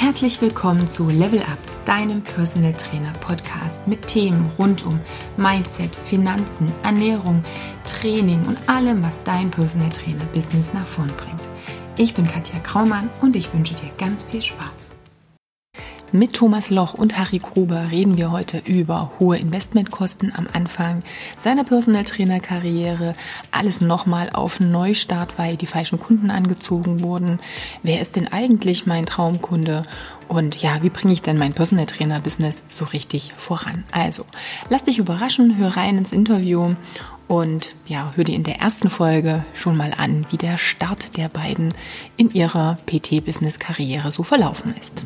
Herzlich willkommen zu Level Up, deinem Personal Trainer Podcast mit Themen rund um Mindset, Finanzen, Ernährung, Training und allem, was dein Personal Trainer Business nach vorn bringt. Ich bin Katja Kraumann und ich wünsche dir ganz viel Spaß. Mit Thomas Loch und Harry Gruber reden wir heute über hohe Investmentkosten am Anfang seiner Personal Trainer Karriere, alles nochmal auf Neustart, weil die falschen Kunden angezogen wurden. Wer ist denn eigentlich mein Traumkunde? Und ja, wie bringe ich denn mein Personal Trainer Business so richtig voran? Also, lass dich überraschen, hör rein ins Interview und ja, hör dir in der ersten Folge schon mal an, wie der Start der beiden in ihrer PT-Business-Karriere so verlaufen ist.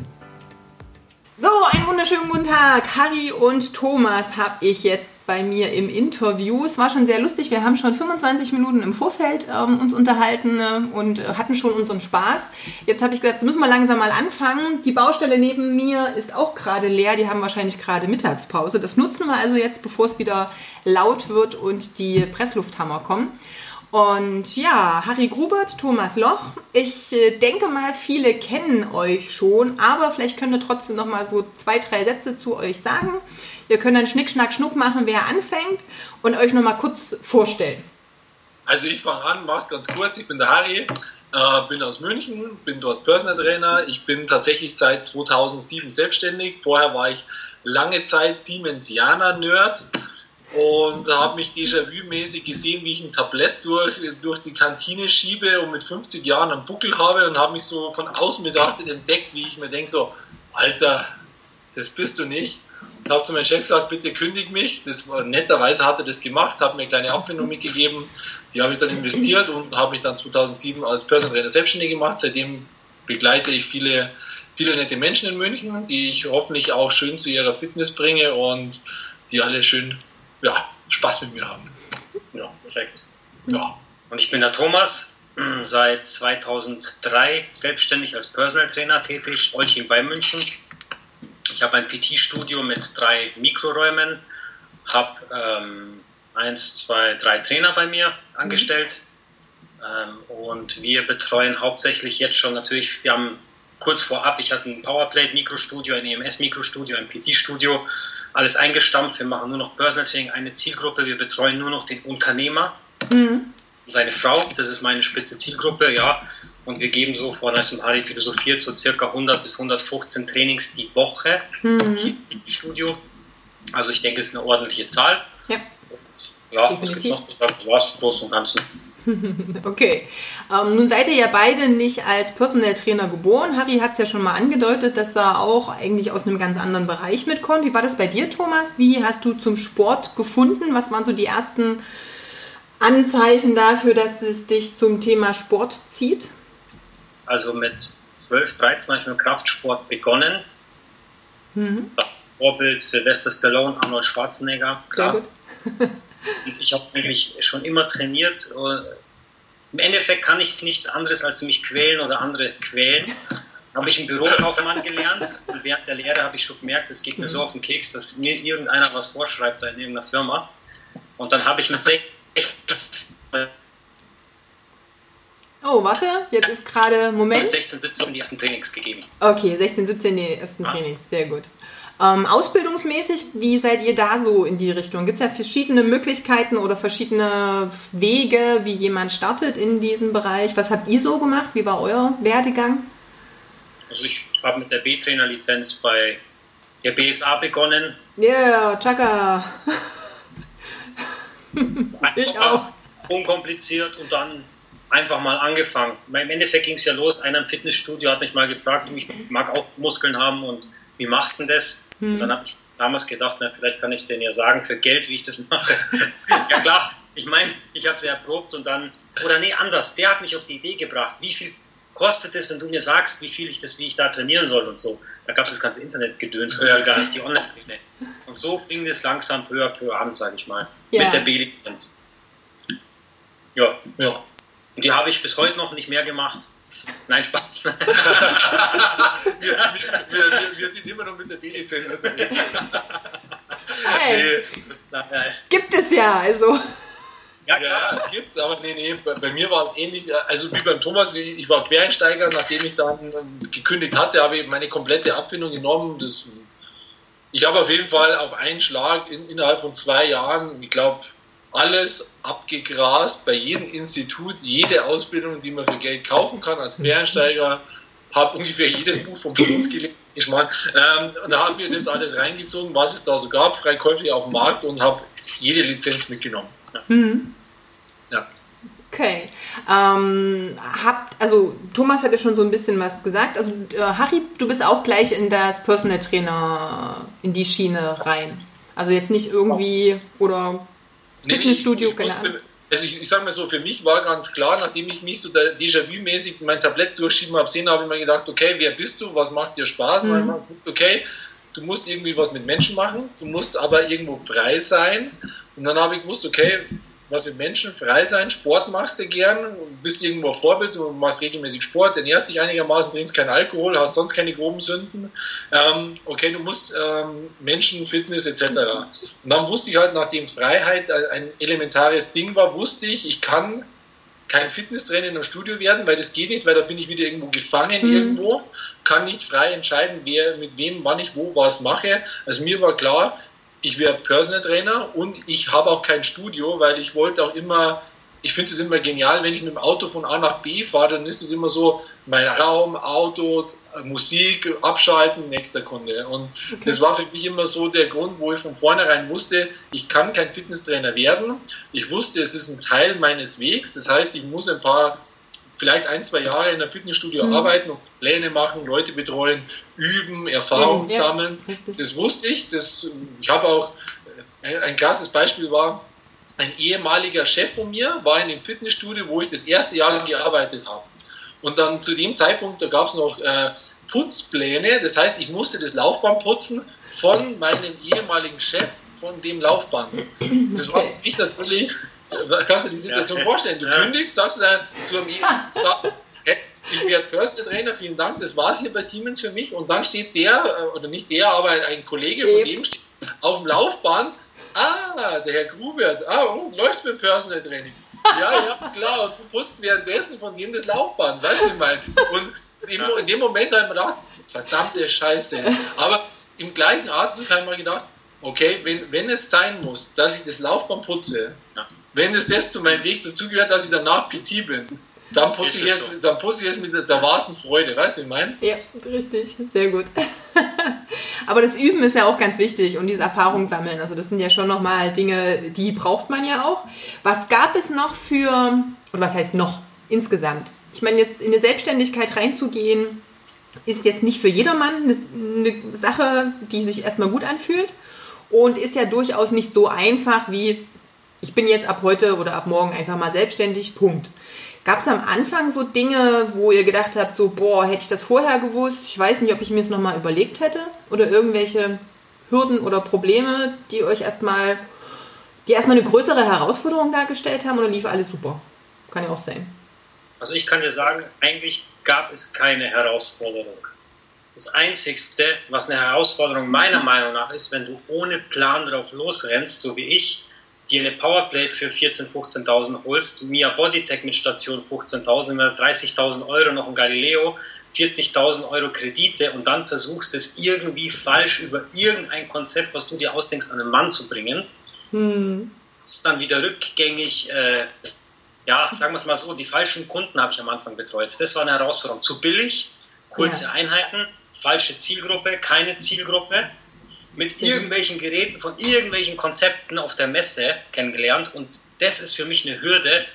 So, einen wunderschönen guten Tag. Harry und Thomas habe ich jetzt bei mir im Interview. Es war schon sehr lustig. Wir haben schon 25 Minuten im Vorfeld ähm, uns unterhalten äh, und äh, hatten schon unseren Spaß. Jetzt habe ich gesagt, jetzt müssen wir langsam mal anfangen. Die Baustelle neben mir ist auch gerade leer. Die haben wahrscheinlich gerade Mittagspause. Das nutzen wir also jetzt, bevor es wieder laut wird und die Presslufthammer kommen. Und ja, Harry Grubert, Thomas Loch. Ich äh, denke mal, viele kennen euch schon, aber vielleicht könnt ihr trotzdem noch mal so zwei, drei Sätze zu euch sagen. Ihr könnt dann Schnick, Schnack, Schnuck machen, wer anfängt und euch noch mal kurz vorstellen. Also ich fange an, mach's ganz kurz. Ich bin der Harry, äh, bin aus München, bin dort Personal Trainer. Ich bin tatsächlich seit 2007 selbstständig. Vorher war ich lange Zeit Siemensianer-Nerd und habe mich Déjà-vu-mäßig gesehen, wie ich ein Tablett durch, durch die Kantine schiebe und mit 50 Jahren einen Buckel habe und habe mich so von außen betrachtet entdeckt, wie ich mir denke, so, Alter, das bist du nicht. Ich habe zu meinem Chef gesagt, bitte kündig mich. Das war, netterweise hat er das gemacht, hat mir eine kleine Abfindung mitgegeben. Die habe ich dann investiert und habe mich dann 2007 als Personal Trainer selbstständig gemacht. Seitdem begleite ich viele, viele nette Menschen in München, die ich hoffentlich auch schön zu ihrer Fitness bringe und die alle schön ja, Spaß mit mir haben. Ja, perfekt. Ja. Und ich bin der Thomas, seit 2003 selbstständig als Personal Trainer tätig, Olching bei München. Ich habe ein PT-Studio mit drei Mikroräumen, habe ähm, eins, zwei, drei Trainer bei mir angestellt mhm. ähm, und wir betreuen hauptsächlich jetzt schon natürlich, wir haben kurz vorab, ich hatte ein Powerplate-Mikrostudio, ein EMS-Mikrostudio, ein PT-Studio alles eingestampft. Wir machen nur noch Personal Training, eine Zielgruppe. Wir betreuen nur noch den Unternehmer mhm. und seine Frau. Das ist meine spitze Zielgruppe, ja. Und wir geben so vor als Hari philosophiert so circa 100 bis 115 Trainings die Woche mhm. hier im Studio. Also ich denke, es ist eine ordentliche Zahl. Ja, ja Definitiv. was gibt's noch? Das war es im Großen und Ganzen. okay. Ähm, nun seid ihr ja beide nicht als Personal Trainer geboren. Harry hat es ja schon mal angedeutet, dass er auch eigentlich aus einem ganz anderen Bereich mitkommt. Wie war das bei dir, Thomas? Wie hast du zum Sport gefunden? Was waren so die ersten Anzeichen dafür, dass es dich zum Thema Sport zieht? Also mit 12, 13 habe ich mit Kraftsport begonnen. Mhm. Vorbild Sylvester Stallone, Arnold Schwarzenegger. Klar. Sehr gut. Und ich habe eigentlich schon immer trainiert. Im Endeffekt kann ich nichts anderes als mich quälen oder andere quälen. Habe ich einen Bürokaufmann gelernt und während der Lehre habe ich schon gemerkt, es geht mir so auf den Keks, dass mir irgendeiner was vorschreibt da in irgendeiner Firma. Und dann habe ich mit 16 Oh, warte, jetzt ist gerade Moment. 16, 17 die ersten Trainings gegeben. Okay, 16, 17 die ersten Trainings, sehr gut. Ähm, ausbildungsmäßig, wie seid ihr da so in die Richtung? Gibt es ja verschiedene Möglichkeiten oder verschiedene Wege, wie jemand startet in diesem Bereich? Was habt ihr so gemacht? Wie war euer Werdegang? Also ich habe mit der B-Trainer-Lizenz bei der BSA begonnen. Ja, yeah, Chaka. ich auch. Unkompliziert und dann einfach mal angefangen. Im Endeffekt ging es ja los. Einer im Fitnessstudio hat mich mal gefragt, ich mag auch Muskeln haben und wie machst du denn das? Hm. Und dann habe ich damals gedacht, na, vielleicht kann ich denen ja sagen für Geld, wie ich das mache. ja klar, ich meine, ich habe es ja erprobt und dann, oder nee, anders, der hat mich auf die Idee gebracht, wie viel kostet es, wenn du mir sagst, wie viel ich das, wie ich da trainieren soll und so. Da gab es das ganze Internetgedöns ja. gar nicht die Online-Trainer. Und so fing das langsam peu à peu an, sage ich mal, ja. mit der B-Lizenz. Ja, ja. Und die habe ich bis heute noch nicht mehr gemacht. Nein, Spaß. wir, wir, wir, sind immer noch mit der B-Lizenz unterwegs. Hey. Nee. Gibt es ja, also. Ja, klar, ja, gibt's, aber nee, nee, bei, bei mir war es ähnlich, also wie beim Thomas, ich war Quereinsteiger, nachdem ich dann gekündigt hatte, habe ich meine komplette Abfindung genommen. Das, ich habe auf jeden Fall auf einen Schlag in, innerhalb von zwei Jahren, ich glaube, alles abgegrast bei jedem Institut, jede Ausbildung, die man für Geld kaufen kann als Quereinsteiger, habe ungefähr jedes Buch vom Schmunz gelesen. Ich meine, ähm, und da haben wir das alles reingezogen, was es da so gab, frei käuflich auf dem Markt und habe jede Lizenz mitgenommen. Ja. Mhm. ja. Okay. Ähm, habt, also Thomas hat ja schon so ein bisschen was gesagt. Also äh, Harry, du bist auch gleich in das Personal Trainer in die Schiene rein. Also jetzt nicht irgendwie oder Fitnessstudio, nee, keine Ahnung. Also ich, ich sage mal so, für mich war ganz klar, nachdem ich mich so Déjà-vu-mäßig mein Tablett durchschieben habe, sehen, habe ich mir gedacht, okay, wer bist du, was macht dir Spaß? Mhm. Okay, du musst irgendwie was mit Menschen machen, du musst aber irgendwo frei sein. Und dann habe ich gewusst, okay, was mit Menschen frei sein, Sport machst du gern, bist irgendwo Vorbild, du machst regelmäßig Sport, ernährst dich einigermaßen, trinkst keinen Alkohol, hast sonst keine groben Sünden. Ähm, okay, du musst ähm, Menschen, Fitness etc. Und dann wusste ich halt, nachdem Freiheit ein elementares Ding war, wusste ich, ich kann kein Fitnesstrainer in einem Studio werden, weil das geht nicht, weil da bin ich wieder irgendwo gefangen mhm. irgendwo, kann nicht frei entscheiden, wer mit wem, wann ich wo was mache. Also mir war klar, ich wäre Personal Trainer und ich habe auch kein Studio, weil ich wollte auch immer, ich finde es immer genial, wenn ich mit dem Auto von A nach B fahre, dann ist es immer so, mein Raum, Auto, Musik, abschalten, nächster Kunde. Und okay. das war für mich immer so der Grund, wo ich von vornherein wusste, ich kann kein Fitnesstrainer werden. Ich wusste, es ist ein Teil meines Wegs. Das heißt, ich muss ein paar vielleicht ein, zwei Jahre in einem Fitnessstudio mhm. arbeiten und Pläne machen, Leute betreuen, üben, Erfahrungen ja, sammeln. Richtig. Das wusste ich. Das, ich habe auch, äh, ein krasses Beispiel war, ein ehemaliger Chef von mir war in dem Fitnessstudio, wo ich das erste Jahr gearbeitet habe. Und dann zu dem Zeitpunkt, da gab es noch äh, Putzpläne, das heißt, ich musste das Laufband putzen von meinem ehemaligen Chef von dem Laufband. Das war für mich natürlich Kannst du die Situation ja. vorstellen? Du ja. kündigst, sagst du dann zu einem sag, ich werde Personal Trainer, vielen Dank, das war es hier bei Siemens für mich. Und dann steht der, äh, oder nicht der, aber ein Kollege von dem steht auf dem Laufbahn, ah, der Herr Grubert, ah, und läuft mit Personal Training. Ja, ja, klar, und du putzt währenddessen von dem das Laufband, weißt du, wie ich meine? Und in, in dem Moment habe ich mir gedacht, verdammte Scheiße. Aber im gleichen Atemzug habe ich mir gedacht, okay, wenn, wenn es sein muss, dass ich das Laufband putze, wenn es das zu meinem Weg dazugehört, dass ich danach PT bin, dann putze ich, es, so. dann putze ich es mit der, der wahrsten Freude, weißt du, wie ich meine? Ja, richtig, sehr gut. Aber das Üben ist ja auch ganz wichtig und diese Erfahrung sammeln. Also das sind ja schon nochmal Dinge, die braucht man ja auch. Was gab es noch für, oder was heißt noch insgesamt? Ich meine, jetzt in die Selbstständigkeit reinzugehen, ist jetzt nicht für jedermann eine, eine Sache, die sich erstmal gut anfühlt und ist ja durchaus nicht so einfach wie ich bin jetzt ab heute oder ab morgen einfach mal selbstständig, Punkt. Gab es am Anfang so Dinge, wo ihr gedacht habt, so, boah, hätte ich das vorher gewusst, ich weiß nicht, ob ich mir es nochmal überlegt hätte? Oder irgendwelche Hürden oder Probleme, die euch erstmal, die erstmal eine größere Herausforderung dargestellt haben oder lief alles super? Kann ja auch sein. Also ich kann dir sagen, eigentlich gab es keine Herausforderung. Das Einzigste, was eine Herausforderung meiner Meinung nach ist, wenn du ohne Plan drauf losrennst, so wie ich, dir eine Powerplate für 14.000, 15.000 holst, Mia Bodytech mit Station 15.000, 30.000 Euro noch ein Galileo, 40.000 Euro Kredite und dann versuchst es irgendwie falsch über irgendein Konzept, was du dir ausdenkst, an den Mann zu bringen, hm. ist dann wieder rückgängig. Äh, ja, sagen wir es mal so, die falschen Kunden habe ich am Anfang betreut. Das war eine Herausforderung. Zu billig, kurze ja. Einheiten, falsche Zielgruppe, keine Zielgruppe mit irgendwelchen Geräten von irgendwelchen Konzepten auf der Messe kennengelernt und das ist für mich eine Hürde,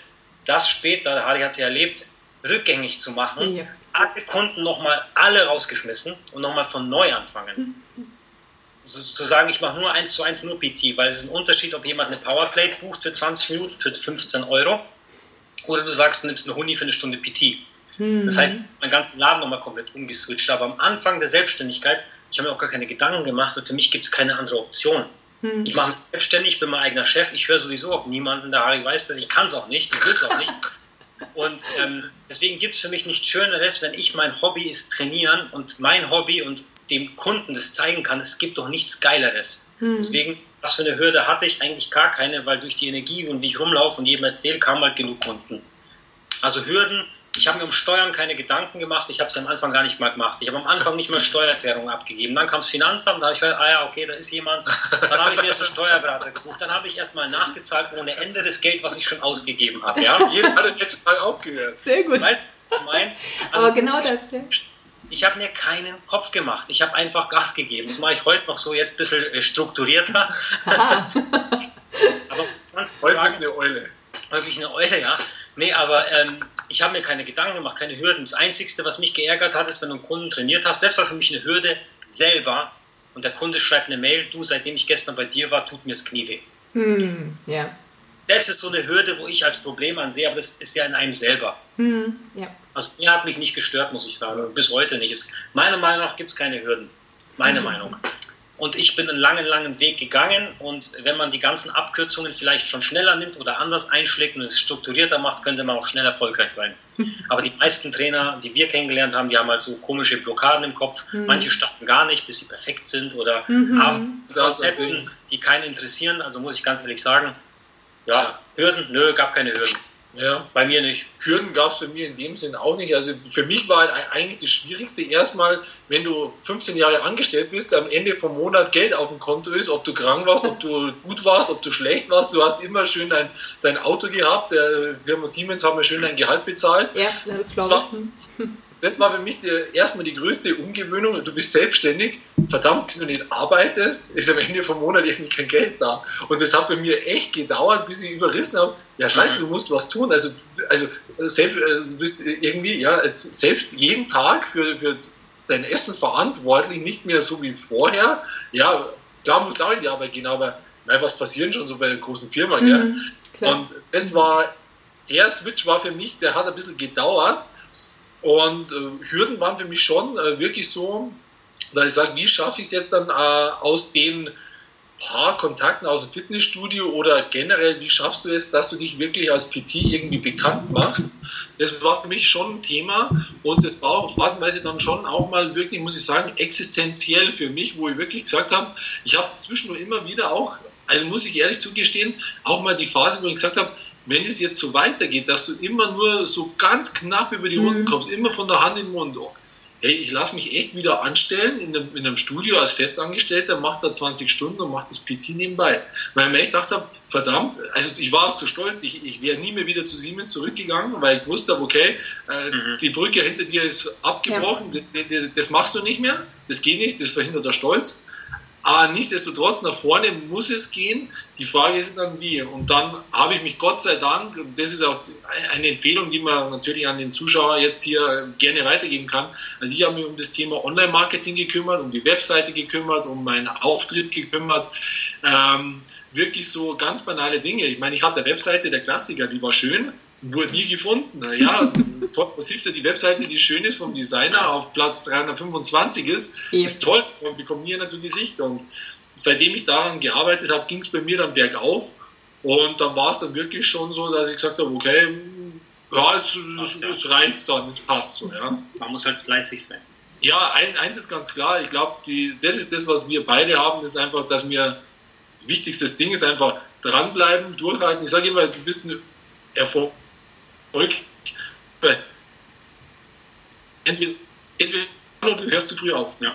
das später, Harry hat es ja erlebt, rückgängig zu machen. Ja. Alle Kunden nochmal alle rausgeschmissen und nochmal von neu anfangen. Mhm. So, zu sagen, ich mache nur 1 zu 1 nur PT, weil es ist ein Unterschied, ob jemand eine Powerplate bucht für 20 Minuten für 15 Euro oder du sagst, du nimmst eine Huni für eine Stunde PT. Mhm. Das heißt, mein ganzen Laden nochmal komplett umgeswitcht. Aber am Anfang der Selbstständigkeit ich habe mir auch gar keine Gedanken gemacht, weil für mich gibt es keine andere Option. Hm. Ich mache mich selbstständig, ich bin mein eigener Chef, ich höre sowieso auf niemanden, der Harry weiß, dass ich kann es auch nicht, ich will es auch nicht. Und ähm, deswegen gibt es für mich nichts Schöneres, wenn ich mein Hobby ist trainieren und mein Hobby und dem Kunden das zeigen kann, es gibt doch nichts Geileres. Hm. Deswegen was für eine Hürde hatte ich? Eigentlich gar keine, weil durch die Energie und wie ich rumlaufe und jedem erzähle, kamen halt genug Kunden. Also Hürden, ich habe mir um Steuern keine Gedanken gemacht, ich habe es am Anfang gar nicht mal gemacht. Ich habe am Anfang nicht mal Steuererklärung abgegeben. Dann kam das Finanzamt, da habe ich gedacht, ah ja, okay, da ist jemand. Dann habe ich mir jetzt einen Steuerberater gesucht. Dann habe ich erstmal nachgezahlt ohne Ende das Geld, was ich schon ausgegeben habe. Ja? Jeder hat jetzt mal aufgehört. Sehr gut. Weißt du, was ich meine? Also Aber genau das. Ja. Ich habe mir keinen Kopf gemacht. Ich habe einfach Gas gegeben. Das mache ich heute noch so, jetzt ein bisschen äh, strukturierter. Aber heute ist eine Eule. Häufig eine Eule, ja. Nee, aber ähm, ich habe mir keine Gedanken gemacht, keine Hürden. Das Einzige, was mich geärgert hat, ist, wenn du einen Kunden trainiert hast, das war für mich eine Hürde selber. Und der Kunde schreibt eine Mail, du, seitdem ich gestern bei dir war, tut mir das Knie weh. Hm, ja. Das ist so eine Hürde, wo ich als Problem ansehe, aber das ist ja in einem selber. Hm, ja. Also mir hat mich nicht gestört, muss ich sagen. Bis heute nicht. Es, meiner Meinung nach gibt es keine Hürden. Meine hm. Meinung. Und ich bin einen langen, langen Weg gegangen. Und wenn man die ganzen Abkürzungen vielleicht schon schneller nimmt oder anders einschlägt und es strukturierter macht, könnte man auch schnell erfolgreich sein. Aber die meisten Trainer, die wir kennengelernt haben, die haben halt so komische Blockaden im Kopf. Mhm. Manche starten gar nicht, bis sie perfekt sind oder mhm. haben Konzepten, die keinen interessieren. Also muss ich ganz ehrlich sagen, ja, Hürden, nö, gab keine Hürden. Ja. Bei mir nicht. Hürden gab es bei mir in dem Sinn auch nicht. Also für mich war halt eigentlich das Schwierigste erstmal, wenn du 15 Jahre angestellt bist, am Ende vom Monat Geld auf dem Konto ist, ob du krank warst, ob du gut warst, ob du schlecht warst. Du hast immer schön dein, dein Auto gehabt. Der Firma Siemens haben mir schön dein Gehalt bezahlt. Ja, das glaube ich das war für mich die, erstmal die größte Umgewöhnung. Du bist selbstständig, verdammt, wenn du nicht arbeitest, ist am Ende vom Monat irgendwie kein Geld da. Und das hat bei mir echt gedauert, bis ich überrissen habe, ja scheiße, du musst was tun. Also, also selbst, also, du bist irgendwie, ja, selbst jeden Tag für, für dein Essen verantwortlich, nicht mehr so wie vorher. Ja, klar musst du auch in die Arbeit gehen, aber nein, was passiert schon so bei großen Firma, mhm, Und das war, der Switch war für mich, der hat ein bisschen gedauert, und äh, Hürden waren für mich schon äh, wirklich so, dass ich sage, wie schaffe ich es jetzt dann äh, aus den paar Kontakten aus dem Fitnessstudio oder generell, wie schaffst du es, dass du dich wirklich als PT irgendwie bekannt machst? Das war für mich schon ein Thema und das war auch phasenweise dann schon auch mal wirklich, muss ich sagen, existenziell für mich, wo ich wirklich gesagt habe, ich habe zwischendurch immer wieder auch, also muss ich ehrlich zugestehen, auch mal die Phase, wo ich gesagt habe, wenn es jetzt so weitergeht, dass du immer nur so ganz knapp über die Runden mhm. kommst, immer von der Hand in den Mund, oh, hey, ich lasse mich echt wieder anstellen in einem, in einem Studio als Festangestellter, macht da 20 Stunden und macht das PT nebenbei. Weil ich mir echt gedacht habe, verdammt, also ich war zu stolz, ich, ich wäre nie mehr wieder zu Siemens zurückgegangen, weil ich wusste okay, äh, mhm. die Brücke hinter dir ist abgebrochen, ja. das, das machst du nicht mehr, das geht nicht, das verhindert der Stolz. Aber nichtsdestotrotz, nach vorne muss es gehen. Die Frage ist dann wie. Und dann habe ich mich Gott sei Dank, das ist auch eine Empfehlung, die man natürlich an den Zuschauer jetzt hier gerne weitergeben kann. Also ich habe mich um das Thema Online-Marketing gekümmert, um die Webseite gekümmert, um meinen Auftritt gekümmert. Ähm, wirklich so ganz banale Dinge. Ich meine, ich hatte eine Webseite, der Klassiker, die war schön, wurde nie gefunden. Ja, toll, was hilft ja die Webseite, die schön ist vom Designer, auf Platz 325 ist, ja. ist toll, man bekommt nie einer zu Gesicht. Und seitdem ich daran gearbeitet habe, ging es bei mir dann bergauf. Und dann war es dann wirklich schon so, dass ich gesagt habe, okay, ja, jetzt, es, ja. reicht dann, es passt so. Ja. Man muss halt fleißig sein. Ja, ein, eins ist ganz klar, ich glaube, das ist das, was wir beide haben, ist einfach, dass wir, wichtigstes Ding ist einfach dranbleiben, durchhalten. Ich sage immer, du bist ein Erfolg Erfolg. Entweder, entweder oder du hörst zu früh auf. Ja.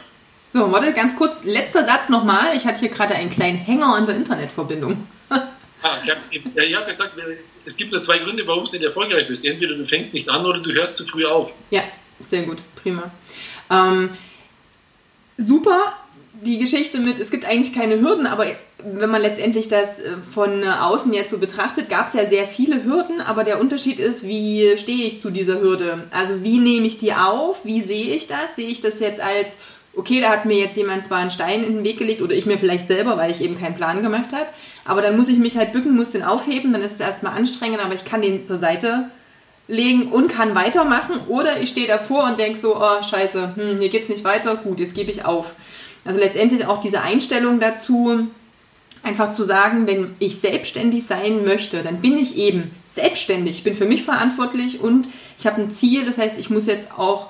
So, warte, ganz kurz, letzter Satz nochmal. Ich hatte hier gerade einen kleinen Hänger in der Internetverbindung. ah, ich habe gesagt, es gibt nur zwei Gründe, warum du nicht erfolgreich bist. Entweder du fängst nicht an oder du hörst zu früh auf. Ja, sehr gut, prima. Ähm, super, die Geschichte mit, es gibt eigentlich keine Hürden, aber wenn man letztendlich das äh, von außen jetzt so betrachtet, gab es ja sehr viele Hürden, aber der Unterschied ist, wie stehe ich zu dieser Hürde? Also wie nehme ich die auf? Wie sehe ich das? Sehe ich das jetzt als, okay, da hat mir jetzt jemand zwar einen Stein in den Weg gelegt oder ich mir vielleicht selber, weil ich eben keinen Plan gemacht habe, aber dann muss ich mich halt bücken, muss den aufheben, dann ist es erstmal anstrengend, aber ich kann den zur Seite legen und kann weitermachen oder ich stehe davor und denke so, oh scheiße, hm, hier geht's nicht weiter, gut, jetzt gebe ich auf. Also letztendlich auch diese Einstellung dazu, einfach zu sagen, wenn ich selbstständig sein möchte, dann bin ich eben selbstständig, bin für mich verantwortlich und ich habe ein Ziel, das heißt, ich muss jetzt auch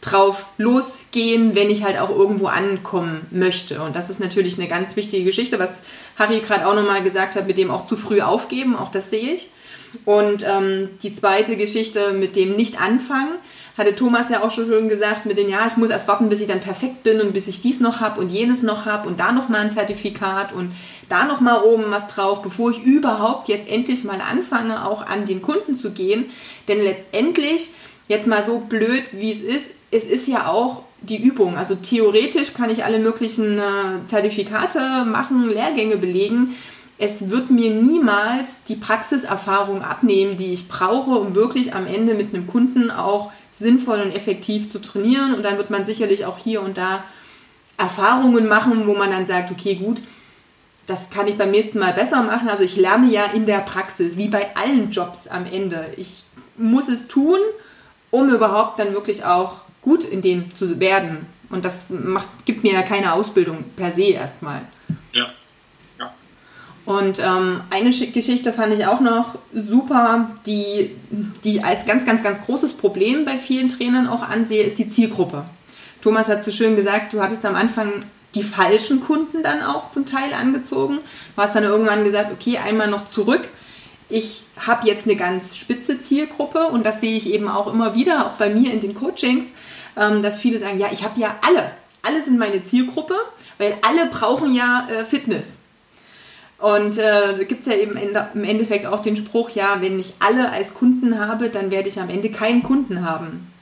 drauf losgehen, wenn ich halt auch irgendwo ankommen möchte. Und das ist natürlich eine ganz wichtige Geschichte, was Harry gerade auch nochmal gesagt hat, mit dem auch zu früh aufgeben, auch das sehe ich. Und ähm, die zweite Geschichte mit dem nicht anfangen, hatte Thomas ja auch schon gesagt, mit dem, ja, ich muss erst warten, bis ich dann perfekt bin und bis ich dies noch habe und jenes noch habe und da noch mal ein Zertifikat und da noch mal oben was drauf, bevor ich überhaupt jetzt endlich mal anfange, auch an den Kunden zu gehen. Denn letztendlich, jetzt mal so blöd, wie es ist, es ist ja auch die Übung. Also theoretisch kann ich alle möglichen äh, Zertifikate machen, Lehrgänge belegen. Es wird mir niemals die Praxiserfahrung abnehmen, die ich brauche, um wirklich am Ende mit einem Kunden auch sinnvoll und effektiv zu trainieren. Und dann wird man sicherlich auch hier und da Erfahrungen machen, wo man dann sagt, okay, gut, das kann ich beim nächsten Mal besser machen. Also ich lerne ja in der Praxis, wie bei allen Jobs am Ende. Ich muss es tun, um überhaupt dann wirklich auch gut in dem zu werden. Und das macht, gibt mir ja keine Ausbildung per se erstmal. Und ähm, eine Geschichte fand ich auch noch super, die, die ich als ganz, ganz, ganz großes Problem bei vielen Trainern auch ansehe, ist die Zielgruppe. Thomas hat so schön gesagt, du hattest am Anfang die falschen Kunden dann auch zum Teil angezogen. Du hast dann irgendwann gesagt, okay, einmal noch zurück. Ich habe jetzt eine ganz spitze Zielgruppe und das sehe ich eben auch immer wieder, auch bei mir in den Coachings ähm, dass viele sagen, ja, ich habe ja alle. Alle sind meine Zielgruppe, weil alle brauchen ja äh, Fitness. Und äh, da gibt es ja eben im Endeffekt auch den Spruch, ja, wenn ich alle als Kunden habe, dann werde ich am Ende keinen Kunden haben.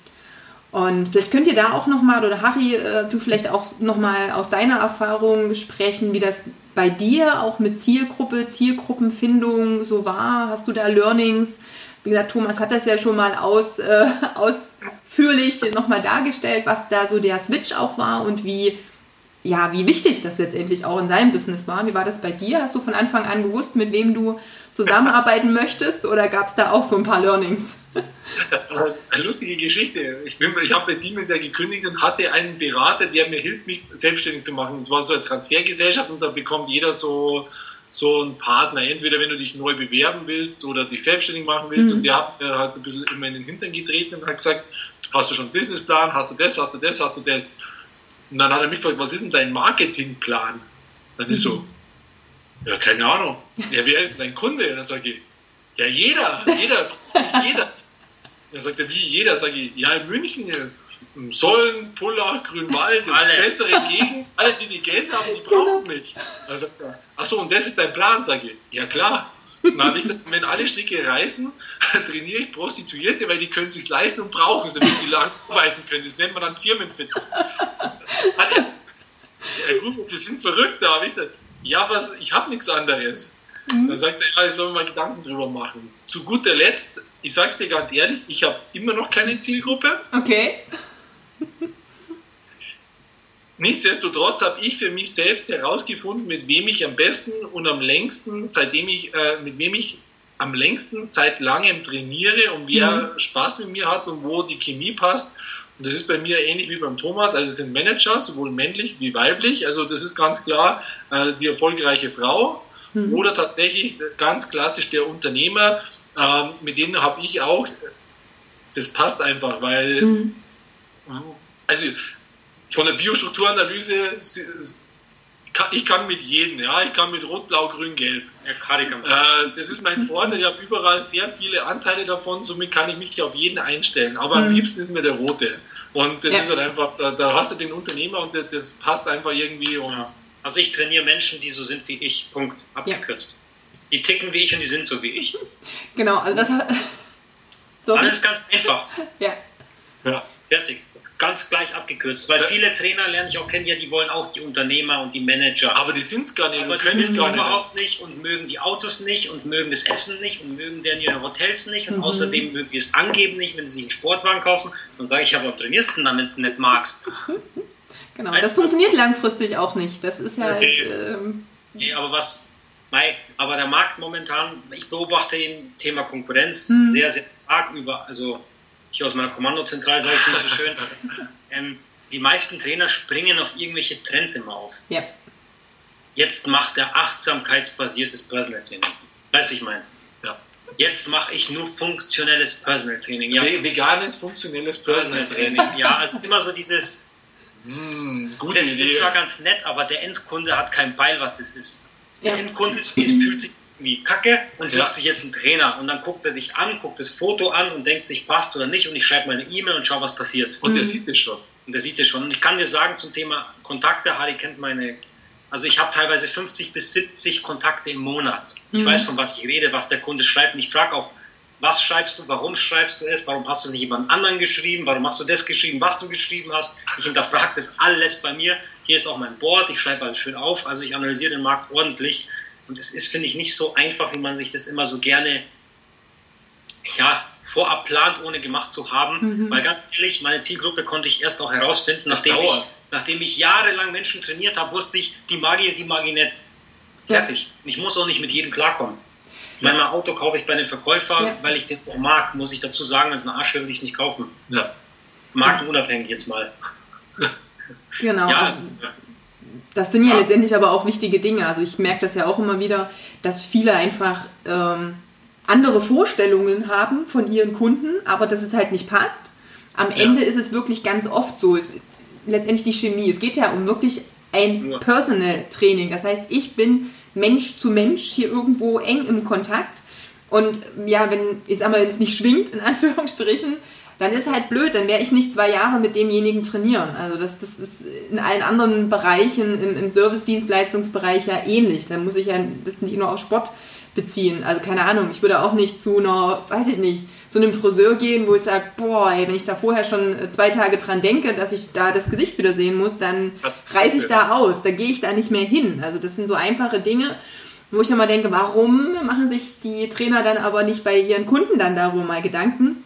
Und vielleicht könnt ihr da auch nochmal, oder Harry, äh, du vielleicht auch nochmal aus deiner Erfahrung sprechen, wie das bei dir auch mit Zielgruppe, Zielgruppenfindung so war. Hast du da Learnings? Wie gesagt, Thomas hat das ja schon mal aus, äh, ausführlich nochmal dargestellt, was da so der Switch auch war und wie, ja, wie wichtig das letztendlich auch in seinem Business war. Wie war das bei dir? Hast du von Anfang an gewusst, mit wem du zusammenarbeiten möchtest oder gab es da auch so ein paar Learnings? Eine lustige Geschichte. Ich, ich habe bei Siemens ja gekündigt und hatte einen Berater, der mir hilft, mich selbstständig zu machen. Es war so eine Transfergesellschaft und da bekommt jeder so so ein Partner, entweder wenn du dich neu bewerben willst oder dich selbstständig machen willst. Mhm. Und der hat mir halt so ein bisschen immer in den Hintern getreten und hat gesagt, hast du schon einen Businessplan, hast du das, hast du das, hast du das. Und dann hat er mich gefragt, was ist denn dein Marketingplan? Dann mhm. ist so, ja, keine Ahnung. Ja, wer ist denn dein Kunde? Und dann sage ich, ja, jeder, jeder, jeder. Dann sagt er, wie jeder? Sage ich, ja, in München, Sollen, Pullach, Grünwald, alle bessere Gegend, alle, die die Geld haben, die brauchen genau. mich. Also, achso, und das ist dein Plan, sage ich. Ja, klar. Dann habe ich gesagt, wenn alle Stricke reißen, trainiere ich Prostituierte, weil die können es sich leisten und brauchen es, damit sie lang arbeiten können. Das nennt man dann Firmenfitness. Herr Gruber, wir sind verrückt, da habe ich gesagt, ja, was, ich habe nichts anderes. Mhm. Dann sagt er, ja, ich soll mir mal Gedanken drüber machen. Zu guter Letzt, ich sage es dir ganz ehrlich, ich habe immer noch keine Zielgruppe. Okay. Nichtsdestotrotz habe ich für mich selbst herausgefunden, mit wem ich am besten und am längsten, seitdem ich, äh, mit wem ich am längsten seit langem trainiere und wer mhm. Spaß mit mir hat und wo die Chemie passt. Und das ist bei mir ähnlich wie beim Thomas. Also es sind Manager, sowohl männlich wie weiblich. Also das ist ganz klar äh, die erfolgreiche Frau mhm. oder tatsächlich ganz klassisch der Unternehmer. Äh, mit denen habe ich auch, das passt einfach, weil mhm also von der Biostrukturanalyse, ich kann mit jedem, ja, ich kann mit Rot, Blau, Grün, Gelb. Ja, äh, das ist mein Vorteil, ich habe überall sehr viele Anteile davon, somit kann ich mich auf jeden einstellen. Aber mhm. am liebsten ist mir der rote. Und das ja. ist halt einfach, da, da, hast du den Unternehmer und das, das passt einfach irgendwie. Und ja. Also ich trainiere Menschen, die so sind wie ich. Punkt. Abgekürzt. Ja. Die ticken wie ich und die sind so wie ich. Genau, also das so Alles ganz einfach. Ja. Ja. Fertig. Ganz gleich abgekürzt. Weil viele Trainer lerne ich auch kennen, ja, die wollen auch die Unternehmer und die Manager. Aber die sind es gar nicht. Aber die sind es überhaupt nicht und mögen die Autos nicht und mögen das Essen nicht und mögen deren ihre Hotels nicht und mhm. außerdem mögen die es angeben nicht, wenn sie sich einen Sportwagen kaufen. Dann sage ich, ja, warum trainierst du denn dann, wenn du es nicht magst? Genau, das funktioniert langfristig auch nicht. Das ist halt. Okay. Ähm, nee, aber was. Nein, aber der Markt momentan, ich beobachte ihn, Thema Konkurrenz mhm. sehr, sehr stark über, also hier aus meiner Kommandozentrale sage ich es immer so schön, ähm, die meisten Trainer springen auf irgendwelche Trends immer auf. Ja. Jetzt macht er achtsamkeitsbasiertes Personal Training. Weiß ich meine. Ja. Jetzt mache ich nur funktionelles Personal Training. Ja. Veganes, funktionelles Personal Training. Ja, also immer so dieses. Mm, gute das Idee. ist zwar ganz nett, aber der Endkunde hat keinen Beil, was das ist. Der. Endkunde ist, ist, fühlt sich wie Kacke und Ja. sucht sich jetzt einen Trainer. Und dann guckt er dich an, guckt das Foto an und denkt sich, passt oder nicht. Und ich schreibe mal eine E-Mail und schau, was passiert. Und der Mhm. sieht es schon. Und der sieht es schon. Und ich kann dir sagen zum Thema Kontakte, Harry kennt meine. Also ich habe teilweise 50 bis 70 Kontakte im Monat. Ich Mhm. weiß, von was ich rede, was der Kunde schreibt. Und ich frage auch, was schreibst du, warum schreibst du es, warum hast du es nicht jemand anderen geschrieben, warum hast du das geschrieben, was du geschrieben hast. Ich hinterfrage das alles bei mir. Hier ist auch mein Board, ich schreibe alles schön auf. Also ich analysiere den Markt ordentlich. Und es ist, finde ich, nicht so einfach, wie man sich das immer so gerne ja, vorab plant, ohne gemacht zu haben. Mhm. Weil ganz ehrlich, meine Zielgruppe konnte ich erst auch herausfinden, Das nachdem ich, nachdem ich jahrelang Menschen trainiert habe, wusste ich, die mag ich, die mag ich nicht. Fertig. Und Ich muss auch nicht mit jedem klarkommen. Ich meine, mein Auto kaufe ich bei einem Verkäufer, Ja. weil ich den auch mag, muss ich dazu sagen, das ist ein Arsch, würde ich nicht kaufen. Ja. Markenunabhängig jetzt mal. Genau. Ja, also, also, ja. Das sind ja, letztendlich aber auch wichtige Dinge. Also ich merke das ja auch immer wieder, dass viele einfach ähm, andere Vorstellungen haben von ihren Kunden, aber dass es halt nicht passt. Am Ja. Ende ist es wirklich ganz oft so. Es, letztendlich die Chemie. Es geht ja um wirklich ein Ja. Personal Training. Das heißt, ich bin Mensch zu Mensch hier irgendwo eng im Kontakt. Und ja, wenn, ich sag mal, wenn es nicht schwingt, in Anführungsstrichen, dann ist halt blöd, dann werde ich nicht zwei Jahre mit demjenigen trainieren. Also das, das ist in allen anderen Bereichen, im, im Service-Dienstleistungsbereich ja ähnlich. Da muss ich ja das nicht nur auf Sport beziehen. Also keine Ahnung, ich würde auch nicht zu einer, weiß ich nicht, zu einem Friseur gehen, wo ich sage, boah, ey, wenn ich da vorher schon zwei Tage dran denke, dass ich da das Gesicht wieder sehen muss, dann reiße ich da aus, da gehe ich da nicht mehr hin. Also das sind so einfache Dinge, wo ich immer denke, warum machen sich die Trainer dann aber nicht bei ihren Kunden dann darum mal Gedanken?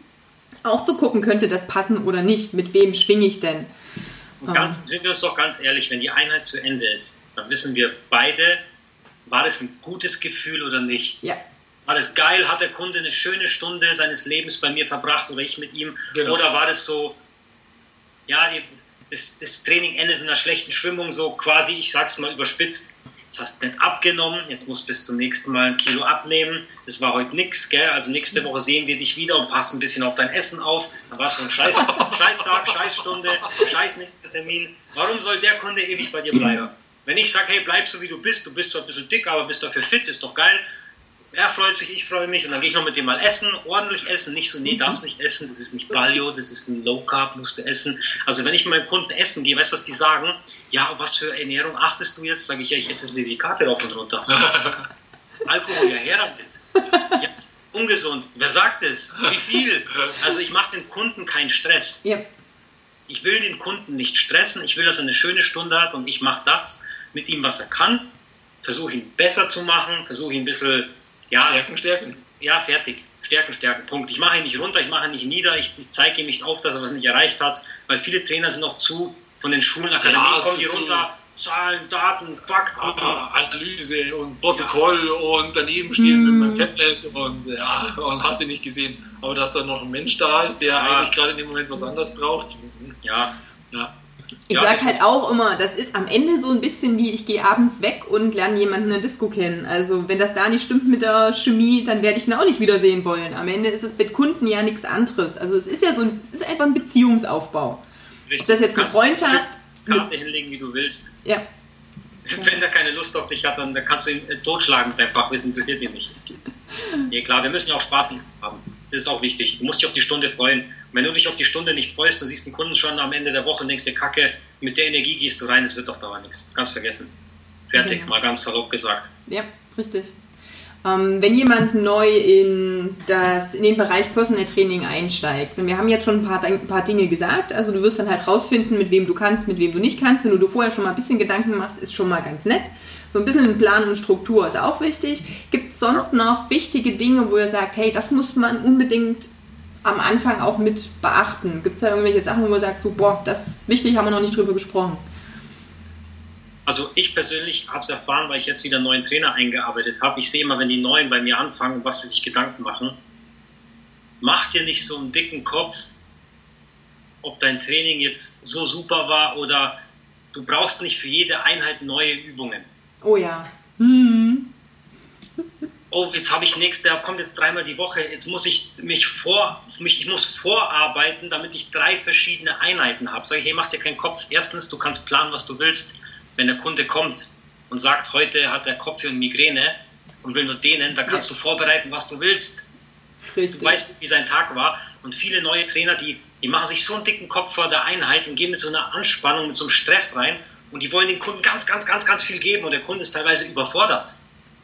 Auch zu gucken, könnte das passen oder nicht, mit wem schwinge ich denn? Und ganz, sind wir uns doch ganz ehrlich, wenn die Einheit zu Ende ist, dann wissen wir beide, war das ein gutes Gefühl oder nicht. Ja, War das geil? Hat der Kunde eine schöne Stunde seines Lebens bei mir verbracht oder ich mit ihm? Genau. Oder war das so, ja, das, das Training endet mit einer schlechten Schwimmung, so quasi, ich sag's mal überspitzt, jetzt hast du nicht abgenommen, jetzt musst du bis zum nächsten Mal ein Kilo abnehmen. Das war heute nix, gell? Also nächste Woche sehen wir dich wieder und passen ein bisschen auf dein Essen auf. Da war es so ein Scheiß, Scheißtag, Scheißstunde, Scheiß nächster Termin. Warum soll der Kunde ewig bei dir bleiben? Wenn ich sage, hey, bleib so wie du bist, du bist zwar ein bisschen dick, aber bist dafür fit, ist doch geil. Er freut sich, ich freue mich und dann gehe ich noch mit dem mal essen, ordentlich essen, nicht so, nee, darfst nicht essen, das ist nicht Paleo, das ist ein Low Carb, musst du essen. Also wenn ich mit meinem Kunden essen gehe, weißt du, was die sagen? Ja, auf was für Ernährung achtest du jetzt? Sage ich, ja, ich esse jetzt mir die Karte rauf und runter. Alkohol, ja, her damit. Ja, ungesund. Wer sagt es? Wie viel? Also ich mache den Kunden keinen Stress. ja, Ich will den Kunden nicht stressen, ich will, dass er eine schöne Stunde hat und ich mache das mit ihm, was er kann, versuche ihn besser zu machen, versuche ihn ein bisschen, ja, Stärken, stärken. ja, fertig. Stärken, stärken, Punkt. Ich mache ihn nicht runter, ich mache ihn nicht nieder, ich, ich zeige ihm nicht auf, dass er was nicht erreicht hat, weil viele Trainer sind auch zu, von den Schulen, Akademien Ja, kommen die runter, Zahlen, Daten, Fakten. Ah, Analyse und Protokoll und daneben stehen Hm. mit meinem Tablet und ja, und hast du nicht gesehen. Aber dass da noch ein Mensch da ist, der Ja. eigentlich gerade in dem Moment was anderes braucht. Ja, Ja, Ich Ja, sag das halt auch immer, das ist am Ende so ein bisschen wie, ich gehe abends weg und lerne jemanden in der Disco kennen. Also wenn das da nicht stimmt mit der Chemie, dann werde ich ihn auch nicht wiedersehen wollen. Am Ende ist es mit Kunden ja nichts anderes. Also es ist ja so, ein, es ist einfach ein Beziehungsaufbau. richtig. Ob das jetzt eine Freundschaft, Karte hinlegen, wie du willst. ja, Wenn der keine Lust auf dich hat, dann, kannst du ihn äh, totschlagen deinem Fachwissen, interessiert ihn nicht. Nee, klar, wir müssen ja auch Spaß haben. Das ist auch wichtig. Du musst dich auf die Stunde freuen. Und wenn du dich auf die Stunde nicht freust, du siehst einen Kunden schon am Ende der Woche und denkst dir, Kacke, mit der Energie gehst du rein, es wird auf Dauer nichts. Ganz vergessen. Fertig, Genau. mal ganz salopp gesagt. ja, richtig. Ähm, wenn jemand neu in, das, in den Bereich Personal Training einsteigt, wir haben jetzt schon ein paar, ein paar Dinge gesagt, also du wirst dann halt rausfinden, mit wem du kannst, mit wem du nicht kannst. Wenn du dir vorher schon mal ein bisschen Gedanken machst, ist schon mal ganz nett. So ein bisschen Plan und Struktur ist auch wichtig. Gibt es sonst noch wichtige Dinge, wo ihr sagt, hey, das muss man unbedingt am Anfang auch mit beachten? Gibt es da irgendwelche Sachen, wo ihr sagt, so, boah, das ist wichtig, haben wir noch nicht drüber gesprochen? Also ich persönlich habe es erfahren, weil ich jetzt wieder einen neuen Trainer eingearbeitet habe. Ich sehe immer, wenn die Neuen bei mir anfangen, was sie sich Gedanken machen. Mach dir nicht so einen dicken Kopf, ob dein Training jetzt so super war oder du brauchst nicht für jede Einheit neue Übungen. Oh ja. Hm. oh, jetzt habe ich nächste, der kommt jetzt dreimal die Woche, jetzt muss ich mich vor, mich, ich muss vorarbeiten, damit ich drei verschiedene Einheiten habe. Sag ich, hey, mach dir keinen Kopf. Erstens, du kannst planen, was du willst. Wenn der Kunde kommt und sagt, heute hat der Kopf und Migräne und will nur denen, dann kannst ja. du vorbereiten, was du willst. Richtig. Du weißt, wie sein Tag war. Und viele neue Trainer, die, die machen sich so einen dicken Kopf vor der Einheit und gehen mit so einer Anspannung, mit so einem Stress rein und die wollen den Kunden ganz, ganz, ganz, ganz viel geben und der Kunde ist teilweise überfordert.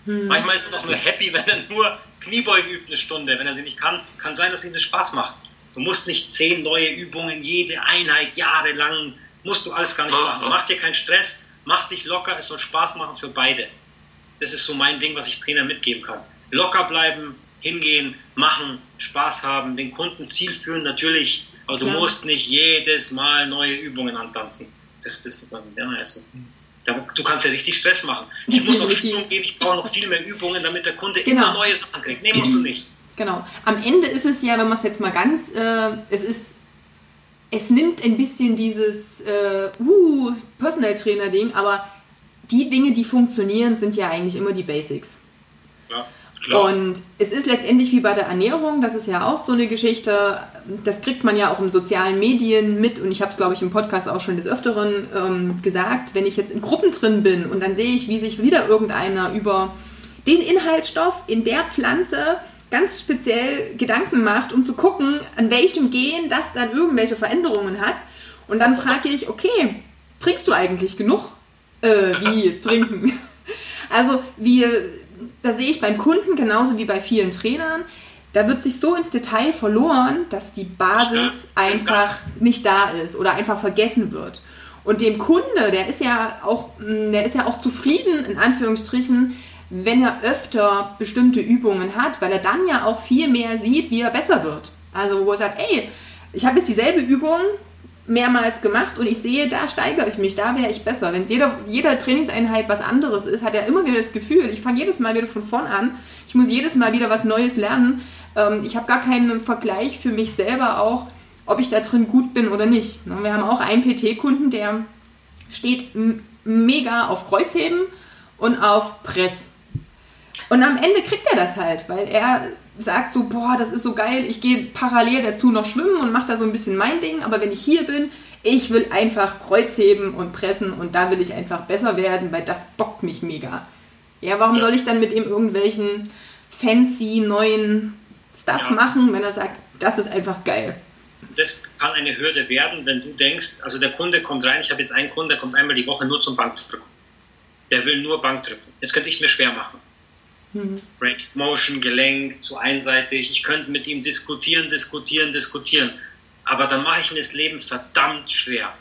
Hm. Manchmal ist er auch nur happy, wenn er nur Kniebeugen übt eine Stunde. Wenn er sie nicht kann, kann sein, dass ihm das Spaß macht. Du musst nicht zehn neue Übungen, jede Einheit jahrelang, musst du alles gar nicht machen. Mach dir keinen Stress, mach dich locker, es soll Spaß machen für beide. Das ist so mein Ding, was ich Trainer mitgeben kann. Locker bleiben, hingehen, machen, Spaß haben, den Kunden zielführen natürlich, aber du musst nicht jedes Mal neue Übungen antanzen. Das, das wird man ja, also, Du kannst ja richtig Stress machen. Ich muss noch Schulung geben, ich brauche noch viel mehr Übungen, damit der Kunde genau. immer neue Sachen kriegt. Nee, musst du nicht. Genau. Am Ende ist es ja, wenn man es jetzt mal ganz, äh, es ist, es nimmt ein bisschen dieses äh, uh, Personal Trainer Ding, aber die Dinge, die funktionieren, sind ja eigentlich immer die Basics. Ja. Klar. Und es ist letztendlich wie bei der Ernährung, das ist ja auch so eine Geschichte, das kriegt man ja auch in sozialen Medien mit und ich habe es, glaube ich, im Podcast auch schon des Öfteren ähm, gesagt, wenn ich jetzt in Gruppen drin bin und dann sehe ich, wie sich wieder irgendeiner über den Inhaltsstoff in der Pflanze ganz speziell Gedanken macht, um zu gucken, an welchem Gen das dann irgendwelche Veränderungen hat. Und dann frage ich, okay, trinkst du eigentlich genug? Äh, wie trinken? Also wir da sehe ich beim Kunden genauso wie bei vielen Trainern, da wird sich so ins Detail verloren, dass die Basis einfach nicht da ist oder einfach vergessen wird. Und dem Kunde, der ist ja auch, mm, der ist ja auch zufrieden, in Anführungsstrichen, wenn er öfter bestimmte Übungen hat, weil er dann ja auch viel mehr sieht, wie er besser wird. Also wo er sagt, ey, ich habe jetzt dieselbe Übung, mehrmals gemacht und ich sehe, da steigere ich mich, da wäre ich besser. Wenn es jeder, jeder Trainingseinheit was anderes ist, hat er immer wieder das Gefühl, ich fange jedes Mal wieder von vorn an, ich muss jedes Mal wieder was Neues lernen. Ähm, ich habe gar keinen Vergleich für mich selber auch, ob ich da drin gut bin oder nicht. Ne, wir haben auch einen PT-Kunden, der steht mega auf Kreuzheben und auf Press. Und am Ende kriegt er das halt, weil er sagt so, boah, das ist so geil, ich gehe parallel dazu noch schwimmen und mache da so ein bisschen mein Ding, aber wenn ich hier bin, ich will einfach Kreuzheben und pressen und da will ich einfach besser werden, weil das bockt mich mega. Ja, warum ja. soll ich dann mit ihm irgendwelchen fancy neuen Stuff ja. machen, wenn er sagt, das ist einfach geil? Das kann eine Hürde werden, wenn du denkst, also der Kunde kommt rein, ich habe jetzt einen Kunden, der kommt einmal die Woche nur zum Bankdrücken. Der will nur Bankdrücken. Jetzt könnte ich es mir schwer machen. Mhm. Range of Motion, Gelenk, zu einseitig. Ich könnte mit ihm diskutieren, diskutieren, diskutieren. Aber dann mache ich mir das Leben verdammt schwer.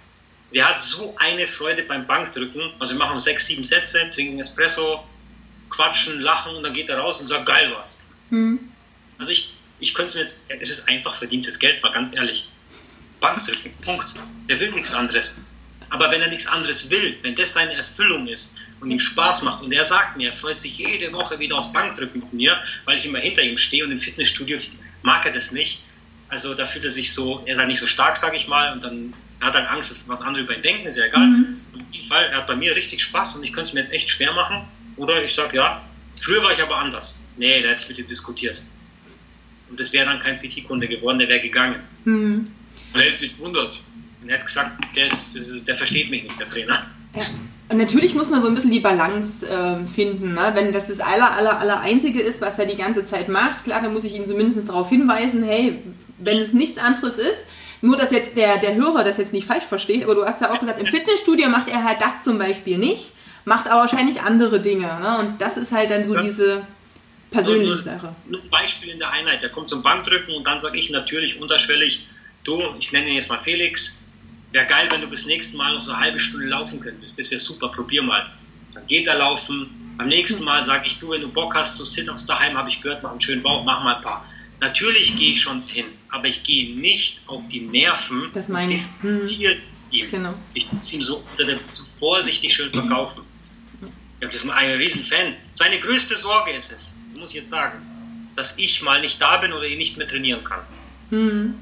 Der hat so eine Freude beim Bankdrücken. Also wir machen sechs, sieben Sätze, trinken Espresso, quatschen, lachen und dann geht er raus und sagt, geil was. Mhm. Also ich, ich könnte es mir jetzt, es ist einfach verdientes Geld, mal ganz ehrlich. Bankdrücken, Punkt. Der will nichts anderes. Aber wenn er nichts anderes will, wenn das seine Erfüllung ist, und ihm Spaß macht. Und er sagt mir, er freut sich jede Woche wieder aufs Bankdrücken mit mir, weil ich immer hinter ihm stehe und im Fitnessstudio mag er das nicht. Also da fühlt er sich so, er ist halt nicht so stark, sage ich mal, und dann hat er Angst, dass was andere über ihn denken, ist ja egal. Mhm. In jedem Fall, er hat bei mir richtig Spaß und ich könnte es mir jetzt echt schwer machen. Oder ich sage, ja, früher war ich aber anders. Nee, da hätte ich mit ihm diskutiert. Und das wäre dann kein PT-Kunde geworden, der wäre gegangen. Mhm. Und er hätte sich gewundert. Und er hat gesagt, der, ist, ist, der versteht mich nicht, der Trainer. Ja. Und natürlich muss man so ein bisschen die Balance äh, finden. Ne? Wenn das das aller, aller, aller Einzige ist, was er die ganze Zeit macht, klar, dann muss ich ihn zumindest darauf hinweisen, hey, wenn es nichts anderes ist, nur dass jetzt der, der Hörer das jetzt nicht falsch versteht, aber du hast ja auch gesagt, im Fitnessstudio macht er halt das zum Beispiel nicht, macht aber wahrscheinlich andere Dinge. Ne? Und das ist halt dann so ja. diese persönliche Sache. Nur ein Beispiel in der Einheit, der kommt zum Bankdrücken und dann sage ich natürlich unterschwellig, du, ich nenne ihn jetzt mal Felix, wäre geil, wenn du bis nächsten Mal noch so eine halbe Stunde laufen könntest. Das wäre super, probier mal. Dann geht er laufen. Beim nächsten Mal sage ich, du, wenn du Bock hast, so Sit-Ups daheim, habe ich gehört, mach einen schönen Bauch, mach mal ein paar. Natürlich gehe ich schon hin, aber ich gehe nicht auf die Nerven. Das meine ich. Diskutiere ihm. Genau. Ich muss ihm so, unter dem, so vorsichtig schön verkaufen. Ja, das ist ein Riesenfan. Seine größte Sorge ist es, muss ich jetzt sagen, dass ich mal nicht da bin oder ihn nicht mehr trainieren kann. Mhm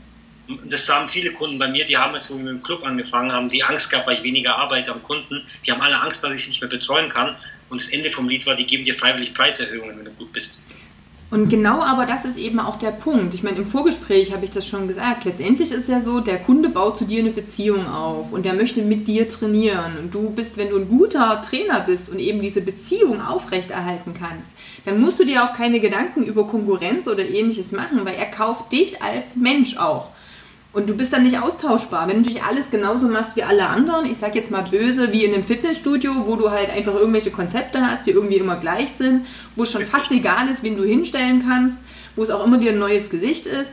das haben viele Kunden bei mir, die haben jetzt, wo wir mit dem Club angefangen haben, die Angst gehabt, weil ich weniger arbeite am Kunden. Die haben alle Angst, dass ich sie nicht mehr betreuen kann. Und das Ende vom Lied war, die geben dir freiwillig Preiserhöhungen, wenn du gut bist. Und genau aber das ist eben auch der Punkt. Ich meine, im Vorgespräch habe ich das schon gesagt. Letztendlich ist ja so, der Kunde baut zu dir eine Beziehung auf und der möchte mit dir trainieren. Und du bist, wenn du ein guter Trainer bist und eben diese Beziehung aufrechterhalten kannst, dann musst du dir auch keine Gedanken über Konkurrenz oder ähnliches machen, weil er kauft dich als Mensch auch. Und du bist dann nicht austauschbar. Wenn du natürlich alles genauso machst wie alle anderen, ich sag jetzt mal böse, wie in einem Fitnessstudio, wo du halt einfach irgendwelche Konzepte hast, die irgendwie immer gleich sind, wo es schon fast egal ist, wen du hinstellen kannst, wo es auch immer wieder ein neues Gesicht ist,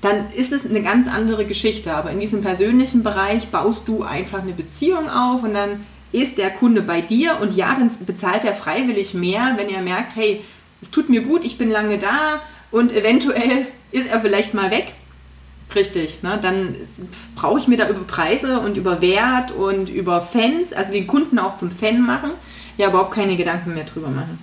dann ist es eine ganz andere Geschichte. Aber in diesem persönlichen Bereich baust du einfach eine Beziehung auf und dann ist der Kunde bei dir und ja, dann bezahlt er freiwillig mehr, wenn er merkt, hey, es tut mir gut, ich bin lange da und eventuell ist er vielleicht mal weg Richtig, ne? dann brauche ich mir da über Preise und über Wert und über Fans, also den Kunden auch zum Fan machen, ja überhaupt keine Gedanken mehr drüber machen.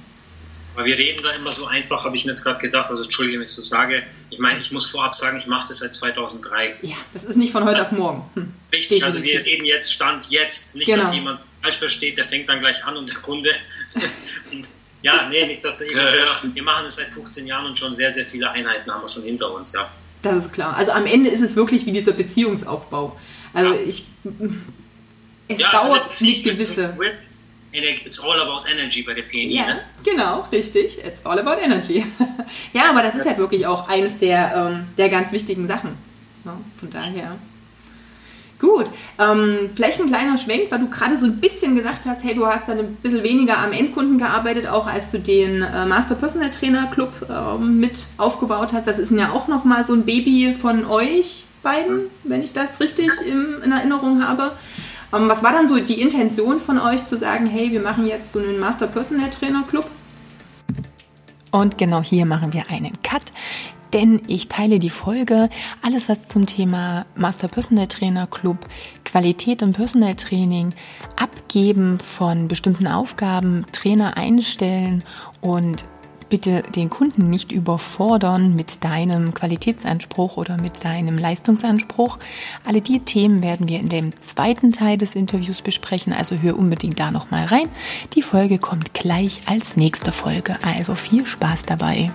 Weil wir reden da immer so einfach, habe ich mir jetzt gerade gedacht, also entschuldige, wenn ich so sage. Ich meine, ich muss vorab sagen, ich mache das seit 2003. Ja, das ist nicht von heute auf morgen. Hm. Richtig, Definitiv. also wir reden jetzt, Stand jetzt. Nicht, genau. dass jemand falsch versteht, der fängt dann gleich an und der Kunde. ja, nee, nicht, dass der ja, ja. Wir machen das seit 15 Jahren und schon sehr, sehr viele Einheiten haben wir schon hinter uns, ja. Das ist klar. Also am Ende ist es wirklich wie dieser Beziehungsaufbau. Also ja. ich. Es ja, dauert also eine gewisse. It's all about energy bei der PNI. Ja, ne? genau, richtig. It's all about energy. ja, aber das ist halt wirklich auch eines der, ähm, der ganz wichtigen Sachen. Ja, von daher. Gut, ähm, vielleicht ein kleiner Schwenk, weil du gerade so ein bisschen gesagt hast, hey, du hast dann ein bisschen weniger am Endkunden gearbeitet, auch als du den äh, Master Personal Trainer Club ähm, mit aufgebaut hast. Das ist ja auch nochmal so ein Baby von euch beiden, wenn ich das richtig im, in Erinnerung habe. Ähm, was war dann so die Intention von euch zu sagen, hey, wir machen jetzt so einen Master Personal Trainer Club? Und genau hier machen wir einen Cut denn ich teile die Folge. Alles, was zum Thema Master Personal Trainer Club, Qualität im Personal Training, Abgeben von bestimmten Aufgaben, Trainer einstellen und bitte den Kunden nicht überfordern mit deinem Qualitätsanspruch oder mit deinem Leistungsanspruch. Alle die Themen werden wir in dem zweiten Teil des Interviews besprechen, also hör unbedingt da nochmal rein. Die Folge kommt gleich als nächste Folge, also viel Spaß dabei.